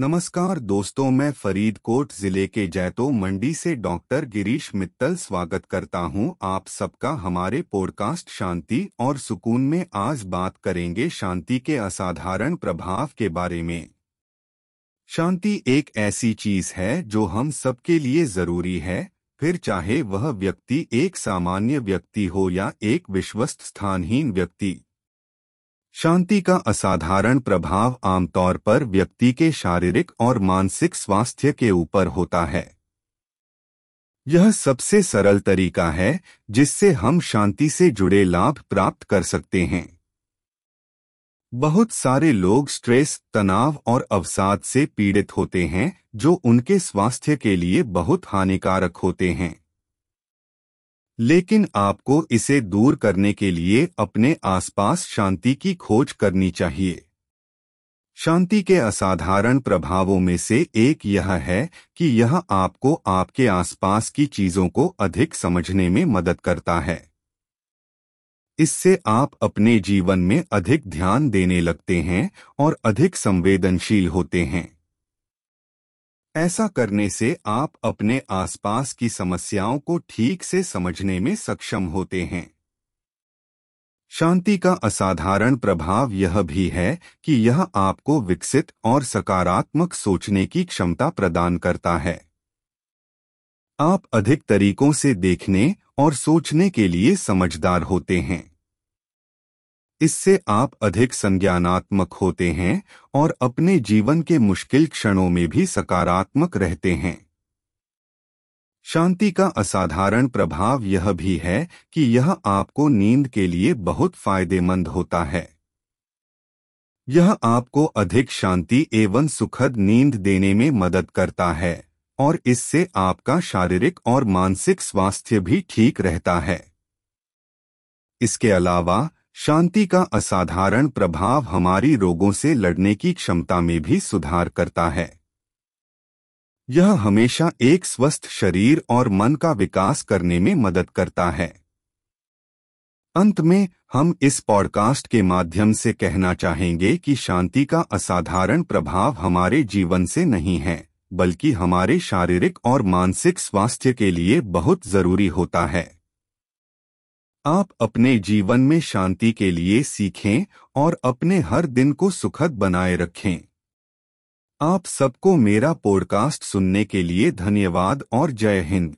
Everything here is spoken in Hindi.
नमस्कार दोस्तों, मैं फरीदकोट ज़िले के जैतो मंडी से डॉक्टर गिरीश मित्तल स्वागत करता हूँ। आप सबका हमारे पॉडकास्ट शांति और सुकून में आज बात करेंगे शांति के असाधारण प्रभाव के बारे में। शांति एक ऐसी चीज़ है जो हम सबके लिए ज़रूरी है, फिर चाहे वह व्यक्ति एक सामान्य व्यक्ति हो या एक विश्वस्त स्थानहीन व्यक्ति। शांति का असाधारण प्रभाव आमतौर पर व्यक्ति के शारीरिक और मानसिक स्वास्थ्य के ऊपर होता है। यह सबसे सरल तरीका है जिससे हम शांति से जुड़े लाभ प्राप्त कर सकते हैं। बहुत सारे लोग स्ट्रेस, तनाव और अवसाद से पीड़ित होते हैं, जो उनके स्वास्थ्य के लिए बहुत हानिकारक होते हैं। लेकिन आपको इसे दूर करने के लिए अपने आसपास शांति की खोज करनी चाहिए। शांति के असाधारण प्रभावों में से एक यह है कि यह आपको आपके आसपास की चीज़ों को अधिक समझने में मदद करता है। इससे आप अपने जीवन में अधिक ध्यान देने लगते हैं और अधिक संवेदनशील होते हैं। ऐसा करने से आप अपने आसपास की समस्याओं को ठीक से समझने में सक्षम होते हैं। शांति का असाधारण प्रभाव यह भी है कि यह आपको विकसित और सकारात्मक सोचने की क्षमता प्रदान करता है। आप अधिक तरीकों से देखने और सोचने के लिए समझदार होते हैं। इससे आप अधिक संज्ञानात्मक होते हैं और अपने जीवन के मुश्किल क्षणों में भी सकारात्मक रहते हैं। शांति का असाधारण प्रभाव यह भी है कि यह आपको नींद के लिए बहुत फ़ायदेमंद होता है। यह आपको अधिक शांति एवं सुखद नींद देने में मदद करता है और इससे आपका शारीरिक और मानसिक स्वास्थ्य भी ठीक रहता है। इसके अलावा शांति का असाधारण प्रभाव हमारी रोगों से लड़ने की क्षमता में भी सुधार करता है। यह हमेशा एक स्वस्थ शरीर और मन का विकास करने में मदद करता है। अंत में, हम इस पॉडकास्ट के माध्यम से कहना चाहेंगे कि शांति का असाधारण प्रभाव हमारे जीवन से नहीं है, बल्कि हमारे शारीरिक और मानसिक स्वास्थ्य के लिए बहुत ज़रूरी होता है। आप अपने जीवन में शांति के लिए सीखें और अपने हर दिन को सुखद बनाए रखें। आप सबको मेरा पॉडकास्ट सुनने के लिए धन्यवाद और जय हिंद।